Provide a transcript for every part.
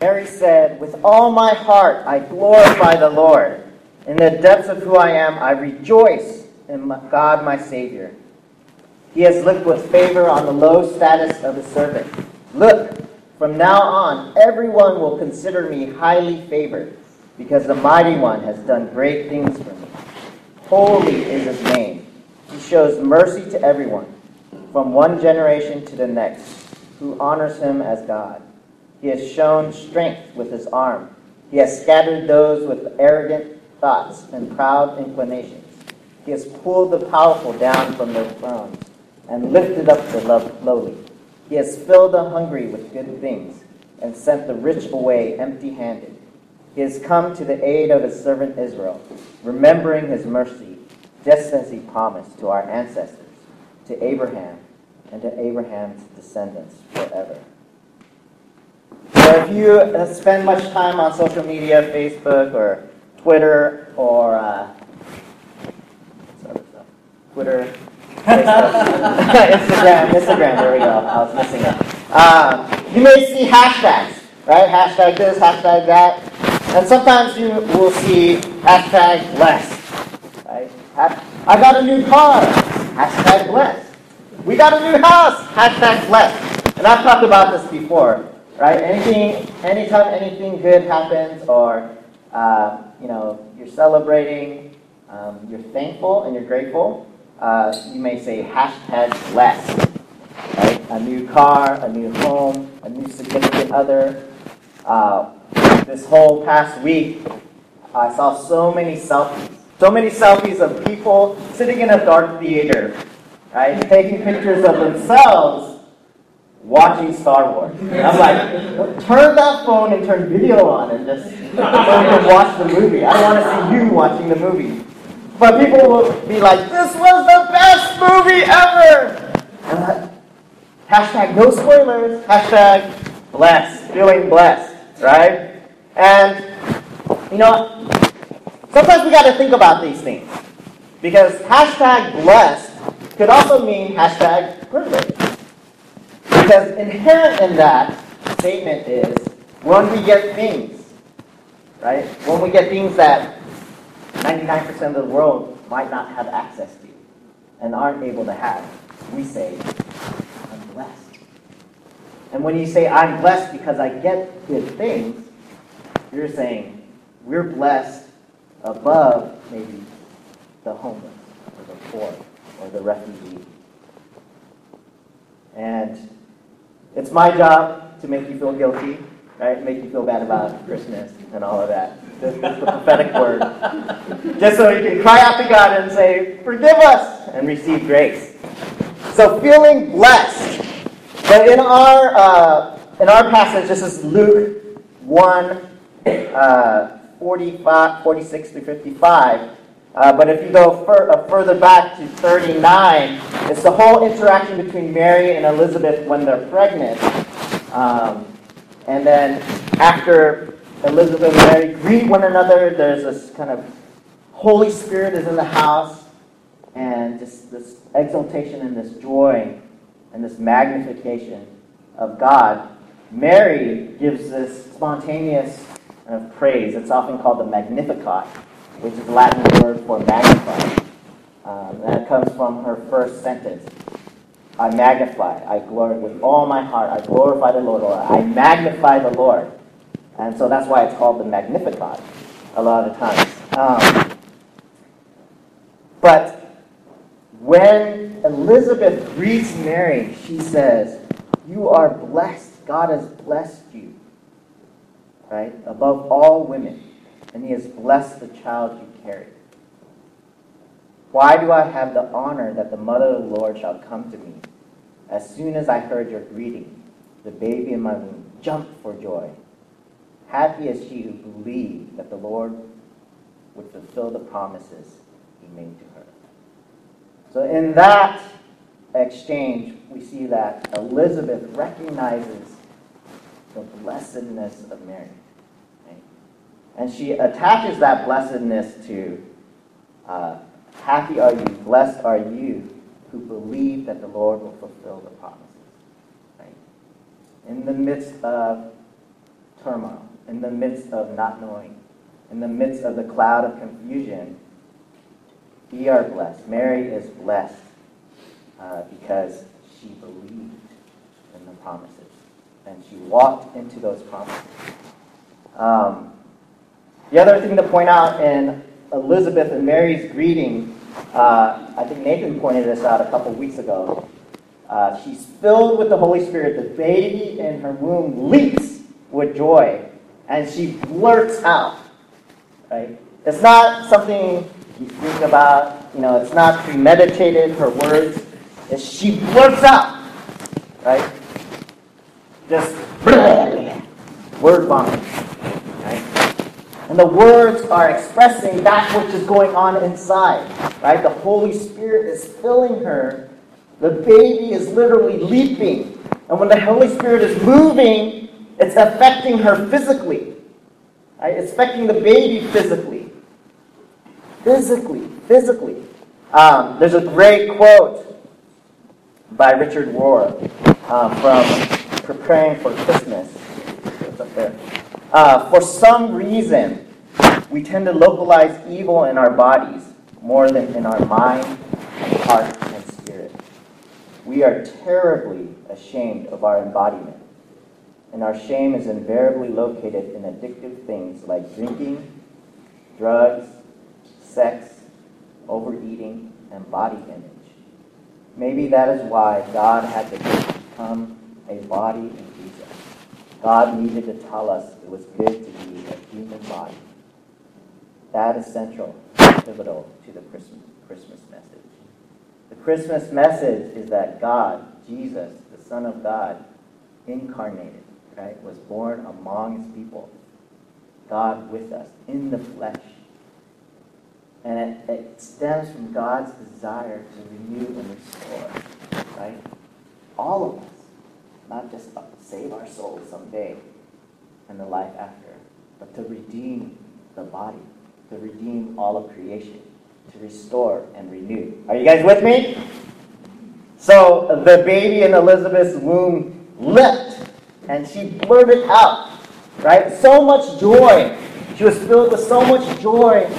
Mary said, With all my heart I glorify the Lord. In the depths of who I am, I rejoice in God my Savior. He has looked with favor on the low status of his servant. Look, from now on, everyone will consider me highly favored, because the Mighty One has done great things for me. Holy is his name. He shows mercy to everyone, from one generation to the next, who honors him as God. He has shown strength with his arm. He has scattered those with arrogant thoughts and proud inclinations. He has pulled the powerful down from their thrones and lifted up the lowly. He has filled the hungry with good things and sent the rich away empty handed. He has come to the aid of his servant Israel, remembering his mercy, just as he promised to our ancestors, to Abraham, and to Abraham's descendants forever. So if you spend much time on social media, Facebook or Twitter or uh, Twitter, Instagram, Instagram, there we go. I was missing it. Uh, you may see hashtags, right? Hashtag this, hashtag that. And sometimes you will see hashtag less. Right? I got a new car, hashtag less. We got a new house, hashtag less. And I've talked about this before, right? Anything, anytime anything good happens or, uh, you know, you're celebrating, um, you're thankful and you're grateful, uh, you may say hashtag blessed. Right? A new car, a new home, a new significant other. Uh, this whole past week, I saw so many selfies. So many selfies of people sitting in a dark theater, right? Taking pictures of themselves watching Star Wars. I'm like, turn that phone and turn video on and just so watch the movie. I don't want to see you watching the movie. But people will be like, this was the best movie ever! And hashtag no spoilers, hashtag blessed, feeling blessed, right? And, you know, sometimes we got to think about these things. Because hashtag blessed could also mean hashtag privilege. Because inherent in that statement is when we get things, right? When we get things that 99% of the world might not have access to and aren't able to have. We say, I'm blessed. And when you say, I'm blessed because I get good things, you're saying, we're blessed above maybe the homeless or the poor or the refugee. And it's my job to make you feel guilty, right? Make you feel bad about Christmas and all of that. This is the prophetic word. Just so you can cry out to God and say, Forgive us, and receive grace. So feeling blessed. But in our uh, in our passage, this is Luke 1, uh, 45, 46 to 55. Uh, but if you go fur, uh, further back to 39, it's the whole interaction between Mary and Elizabeth when they're pregnant. Um, and then after Elizabeth and Mary greet one another. There's this kind of Holy Spirit is in the house, and just this exaltation and this joy and this magnification of God. Mary gives this spontaneous kind of praise. It's often called the Magnificat, which is the Latin word for magnify. Um, that comes from her first sentence. I magnify, I glory with all my heart. I glorify the Lord, or I magnify the Lord. And so that's why it's called the Magnificat a lot of times. Um, but when Elizabeth greets Mary, she says, You are blessed. God has blessed you, right? Above all women. And he has blessed the child you carry. Why do I have the honor that the mother of the Lord shall come to me? As soon as I heard your greeting, the baby in my womb jumped for joy. Happy is she who believed that the Lord would fulfill the promises he made to her. So, in that exchange, we see that Elizabeth recognizes the blessedness of Mary. And she attaches that blessedness to uh, happy are you, blessed are you who believe that the Lord will fulfill the promises. Right? In the midst of turmoil, in the midst of not knowing, in the midst of the cloud of confusion, we are blessed. Mary is blessed uh, because she believed in the promises and she walked into those promises. Um, the other thing to point out in Elizabeth and Mary's greeting, uh, I think Nathan pointed this out a couple weeks ago. Uh, she's filled with the Holy Spirit. The baby in her womb leaps with joy, and she blurts out. Right? It's not something you think about. You know, it's not premeditated. Her words. It's she blurts out. Right? Just word vomit. And the words are expressing that which is going on inside. Right? The Holy Spirit is filling her. The baby is literally leaping. And when the Holy Spirit is moving, it's affecting her physically. Right? It's affecting the baby physically. Physically. Physically. Um, there's a great quote by Richard Rohr um, from Preparing for Christmas. It's up there. Uh, for some reason, we tend to localize evil in our bodies more than in our mind, heart, and spirit. We are terribly ashamed of our embodiment, and our shame is invariably located in addictive things like drinking, drugs, sex, overeating, and body image. Maybe that is why God had to become a body. God needed to tell us it was good to be a human body. That is central, pivotal to the Christmas, message. The Christmas message is that God, Jesus, the Son of God, incarnated, right, was born among his people. God with us in the flesh. And it, it stems from God's desire to renew and restore, right? All of us not just to save our souls someday and the life after, but to redeem the body, to redeem all of creation, to restore and renew. Are you guys with me? So the baby in Elizabeth's womb leapt and she blurted out, right? So much joy. She was filled with so much joy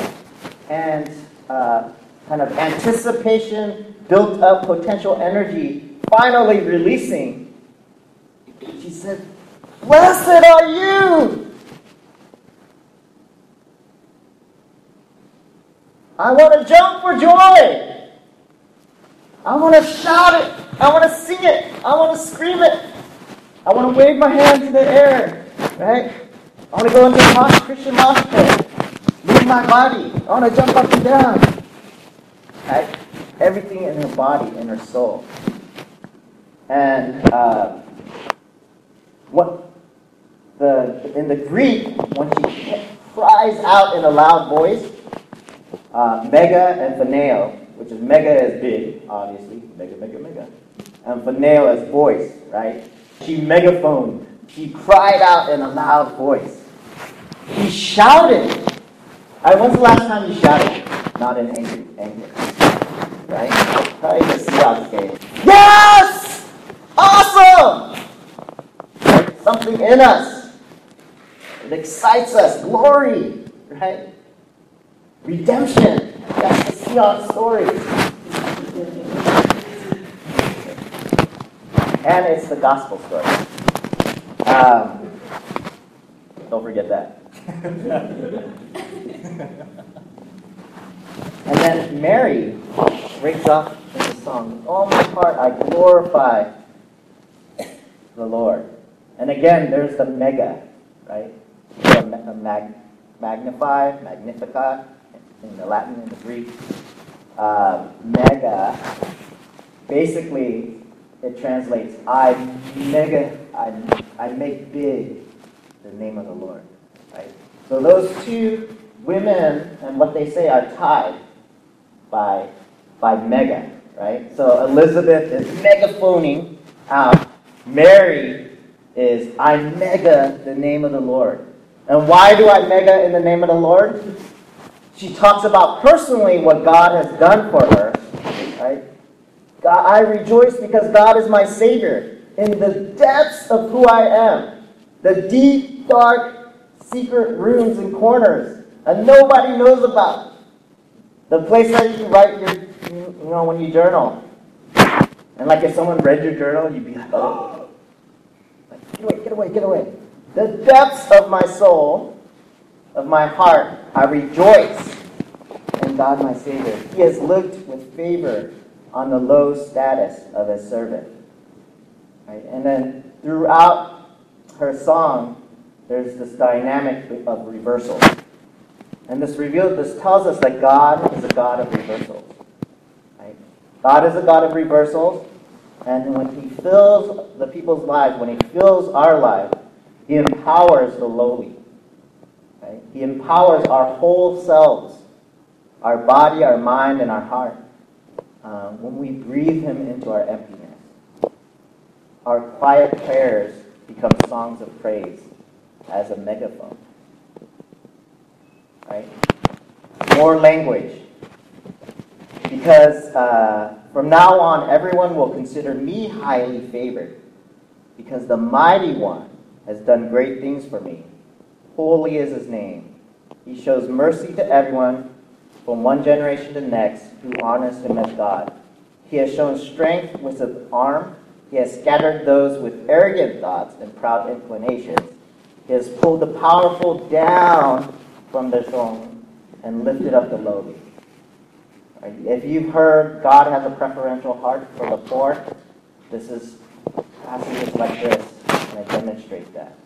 and uh, kind of anticipation, built up potential energy, finally releasing he said, Blessed are you! I want to jump for joy. I want to shout it. I want to sing it. I want to scream it. I want to wave my hands in the air. Right? I want to go into a Christian mosh. Move my body. I want to jump up and down. Right? Everything in her body, in her soul. And uh, what the in the Greek, when she cries out in a loud voice, uh, mega and phoneo, which is mega is big, obviously, mega, mega, mega, and phoneo is voice, right? She megaphoned. She cried out in a loud voice. She shouted. All right, when's the last time you shouted? Not in anger, anger, right? Probably. Yes! Awesome! Something in us. It excites us. Glory, right? Redemption. That's the Seahawks story. And it's the gospel story. Um, don't forget that. and then Mary breaks off in the song, With all my heart I glorify the Lord. And again, there's the mega, right? A mag, magnify, magnifica in the Latin and the Greek. Uh, mega, basically, it translates, I mega, I, I make big the name of the Lord, right? So those two women and what they say are tied by, by mega, right? So Elizabeth is megaphoning out. Mary is I mega the name of the Lord. And why do I mega in the name of the Lord? She talks about personally what God has done for her. Right? God, I rejoice because God is my Savior in the depths of who I am. The deep, dark, secret rooms and corners that nobody knows about. The place that you write your, you know, when you journal. And like if someone read your journal, you'd be like, oh, get away, get away, get away. The depths of my soul, of my heart, I rejoice in God my Savior. He has looked with favor on the low status of his servant. Right? And then throughout her song, there's this dynamic of reversal. And this reveals, this tells us that God is a God of reversals. Right? God is a God of reversals, and when He fills the people's lives, when He fills our lives, He empowers the lowly. Right? He empowers our whole selves, our body, our mind, and our heart. Um, when we breathe Him into our emptiness, our quiet prayers become songs of praise as a megaphone. Right? More language. Because uh, from now on, everyone will consider me highly favored. Because the mighty one has done great things for me. Holy is his name. He shows mercy to everyone from one generation to the next who honors him as God. He has shown strength with his arm. He has scattered those with arrogant thoughts and proud inclinations. He has pulled the powerful down from their throne and lifted up the lowly. If you've heard God has a preferential heart for the poor, this is passages like this that demonstrate that.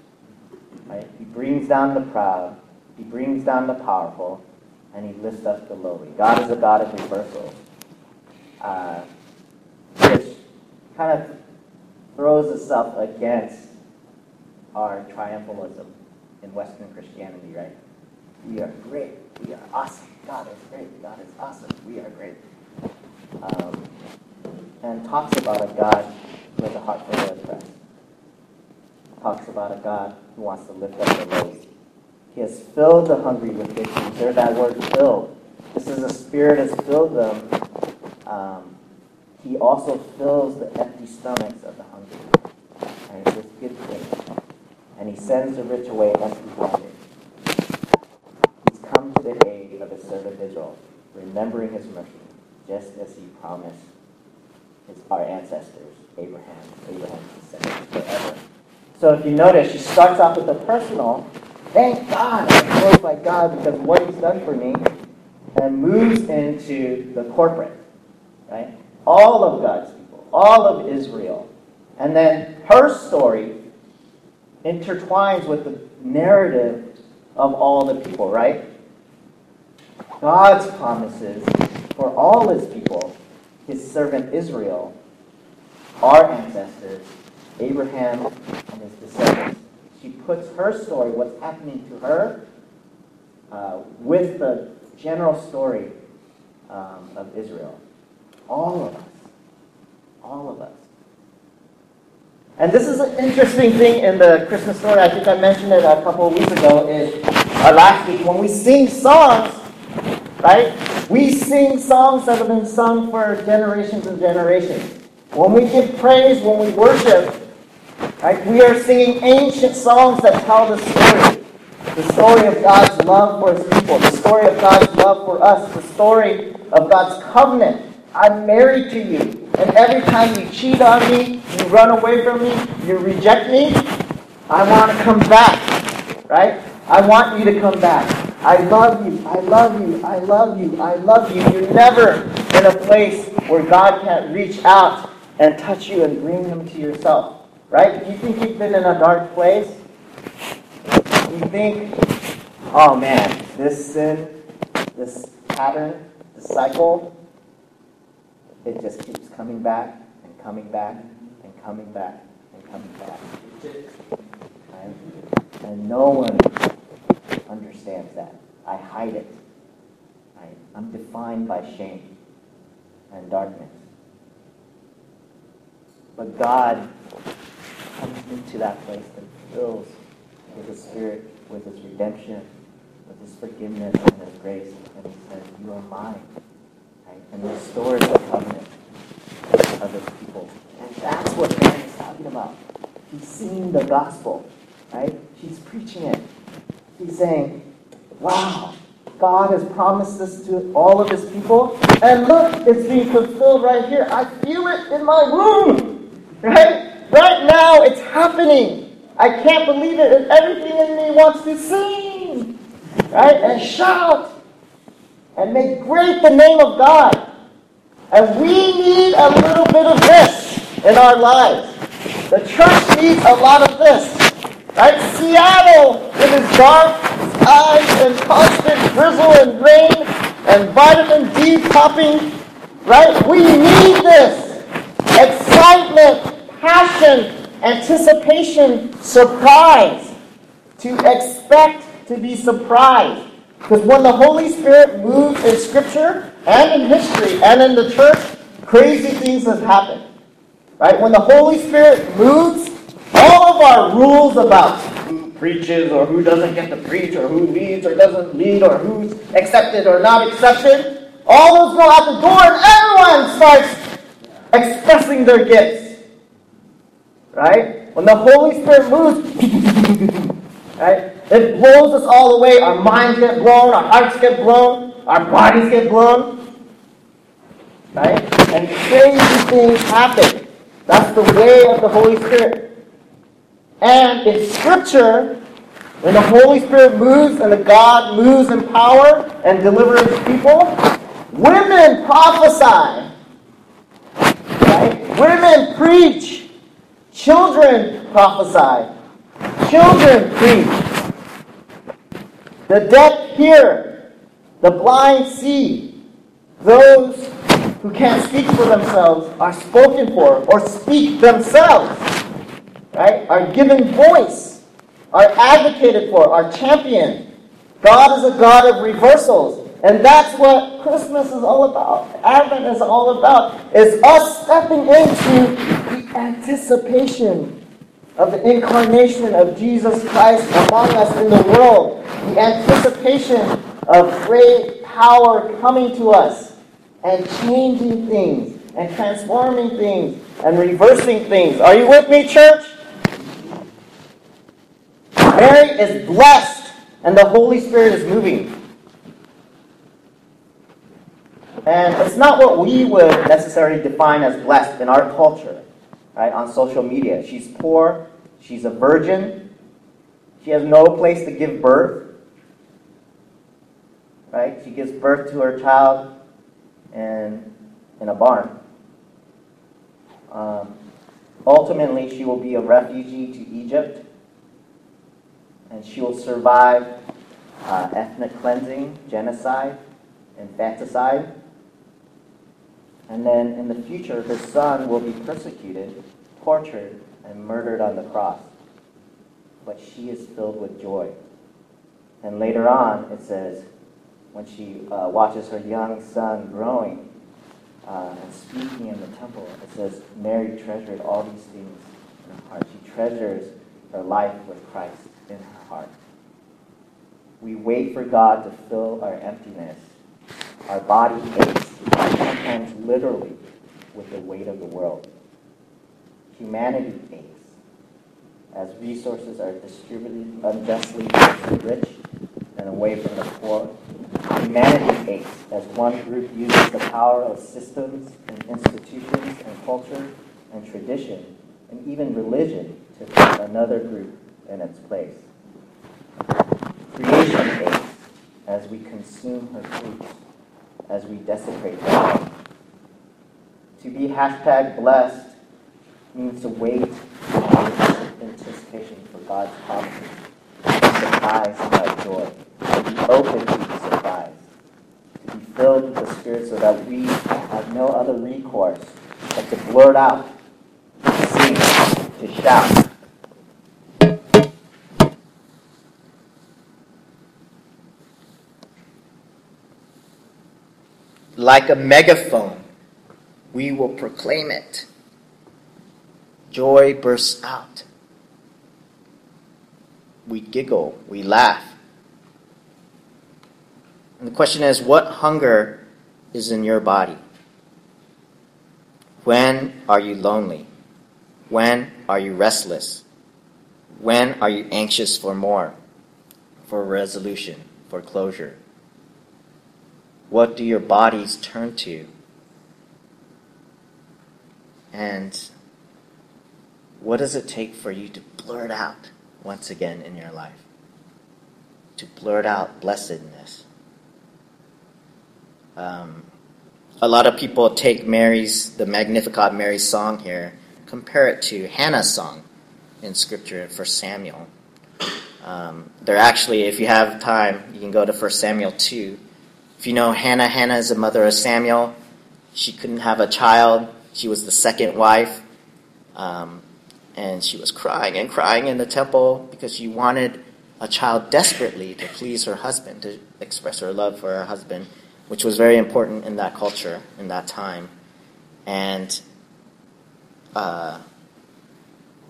Right? He brings down the proud, he brings down the powerful, and he lifts up the lowly. God is a God of reversals. Uh, which kind of throws itself against our triumphalism in Western Christianity, right? We are great. We are awesome. God is great. God is awesome. We are great. Um, and talks about a God with a heart for the oppressed. Talks about a God who wants to lift up the lowly. He has filled the hungry with good things. There's that word filled. This is the Spirit has filled them. Um, he also fills the empty stomachs of the hungry. And with good things. And he sends the rich away empty-handed the aid of his servant Israel, remembering his mercy, just as he promised his, our ancestors, Abraham, Abraham's descendants forever. So if you notice, she starts off with the personal, thank God, I glorify God because of what he's done for me, and moves into the corporate, right? All of God's people, all of Israel. And then her story intertwines with the narrative of all the people, right? God's promises for all his people, his servant Israel, our ancestors, Abraham and his descendants. She puts her story, what's happening to her, uh, with the general story um, of Israel. All of us. All of us. And this is an interesting thing in the Christmas story. I think I mentioned it a couple of weeks ago. Is uh, last week when we sing songs, right? We sing songs that have been sung for generations and generations. When we give praise, when we worship, right, we are singing ancient songs that tell the story. The story of God's love for his people, the story of God's love for us, the story of God's covenant. I'm married to you. And every time you cheat on me, you run away from me, you reject me, I want to come back. Right? I want you to come back. I love you, I love you, I love you, I love you. You're never in a place where God can't reach out and touch you and bring him to yourself. Right? You think you've been in a dark place? You think, oh man, this sin, this pattern, this cycle, it just keeps coming back and coming back and coming back and coming back. And no one understands that. I hide it. I, I'm defined by shame and darkness. But God comes into that place and fills with His Spirit, with His redemption, with His forgiveness and His grace. And He says, You are mine. Right? And restores the covenant of His people. And that's what Dan is talking about. He's singing the gospel. Right? he's preaching it. He's saying, wow, God has promised this to all of his people. And look, it's being fulfilled right here. I feel it in my womb. Right? Right now, it's happening. I can't believe it. And everything in me wants to sing. Right? And shout. And make great the name of God. And we need a little bit of this in our lives. The church needs a lot of this. Right? Seattle, with its dark skies and constant drizzle and rain and vitamin D popping. Right? We need this. Excitement, passion, anticipation, surprise. To expect to be surprised. Because when the Holy Spirit moves in Scripture and in history and in the church, crazy things have happened. Right? When the Holy Spirit moves, all of our rules about who preaches or who doesn't get to preach or who leads or doesn't lead or who's accepted or not accepted, all those go out the door and everyone starts expressing their gifts. Right? When the Holy Spirit moves, right? It blows us all away. Our minds get blown, our hearts get blown, our bodies get blown. Right? And crazy things happen. That's the way of the Holy Spirit. And in Scripture, when the Holy Spirit moves and the God moves in power and delivers people, women prophesy. Right? Women preach. Children prophesy. Children preach. The deaf hear. The blind see. Those who can't speak for themselves are spoken for or speak themselves right, are given voice, are advocated for, are championed. God is a God of reversals. And that's what Christmas is all about. Advent is all about. Is us stepping into the anticipation of the incarnation of Jesus Christ among us in the world. The anticipation of great power coming to us and changing things and transforming things and reversing things. Are you with me, church? Mary is blessed, and the Holy Spirit is moving. And it's not what we would necessarily define as blessed in our culture, right? On social media. She's poor, she's a virgin, she has no place to give birth, right? She gives birth to her child in, in a barn. Um, ultimately, she will be a refugee to Egypt and she will survive uh, ethnic cleansing, genocide, infanticide. And then in the future, her son will be persecuted, tortured, and murdered on the cross. But she is filled with joy. And later on, it says, when she uh, watches her young son growing uh, and speaking in the temple, it says, Mary treasured all these things in her heart. She treasures her life with Christ in her heart. We wait for God to fill our emptiness. Our body aches, sometimes literally, with the weight of the world. Humanity aches as resources are distributed unjustly to the rich and away from the poor. Humanity aches as one group uses the power of systems and institutions and culture and tradition and even religion to another group in its place. Creation aches as we consume her fruits, as we desecrate her. To be hashtag blessed means to wait in anticipation for God's promises, to be surprised by joy, to be open to the surprise, to be filled with the Spirit so that we have no other recourse but to blurt out, to sing, to shout, like a megaphone, we will proclaim it. Joy bursts out. We giggle, we laugh. And the question is what hunger is in your body? When are you lonely? When are you restless? When are you anxious for more, for resolution, for closure? What do your bodies turn to? And what does it take for you to blurt out once again in your life? To blurt out blessedness. Um, a lot of people take Mary's, the Magnificat Mary song here, compare it to Hannah's song in Scripture for Samuel. Um, they're actually, if you have time, you can go to 1 Samuel 2. If you know Hannah, Hannah is the mother of Samuel. She couldn't have a child. She was the second wife. Um, and she was crying and crying in the temple because she wanted a child desperately to please her husband, to express her love for her husband, which was very important in that culture, in that time. And uh,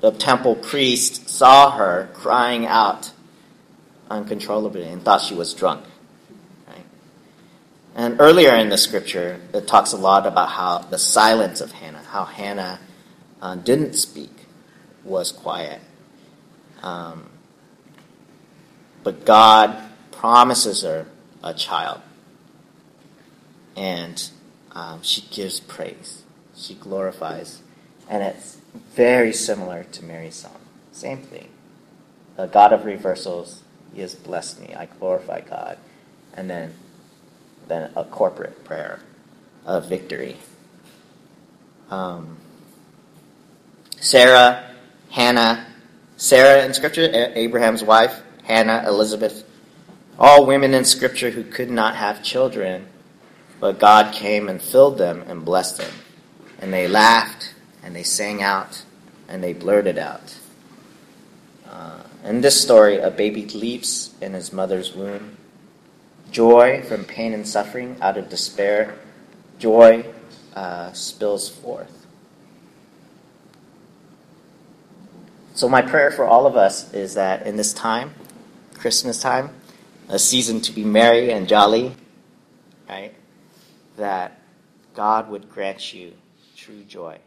the temple priest saw her crying out uncontrollably and thought she was drunk. And earlier in the scripture, it talks a lot about how the silence of Hannah, how Hannah uh, didn't speak, was quiet. Um, but God promises her a child. And um, she gives praise. She glorifies. And it's very similar to Mary's song. Same thing. The God of reversals, He has blessed me. I glorify God. And then, then a corporate prayer of victory. Um, Sarah Hannah, Sarah in Scripture, Abraham's wife, Hannah, Elizabeth, all women in Scripture who could not have children, but God came and filled them and blessed them. And they laughed and they sang out and they blurted out. Uh, in this story, a baby leaps in his mother's womb. Joy from pain and suffering, out of despair, joy uh, spills forth. So, my prayer for all of us is that in this time, Christmas time, a season to be merry and jolly, right? That God would grant you true joy.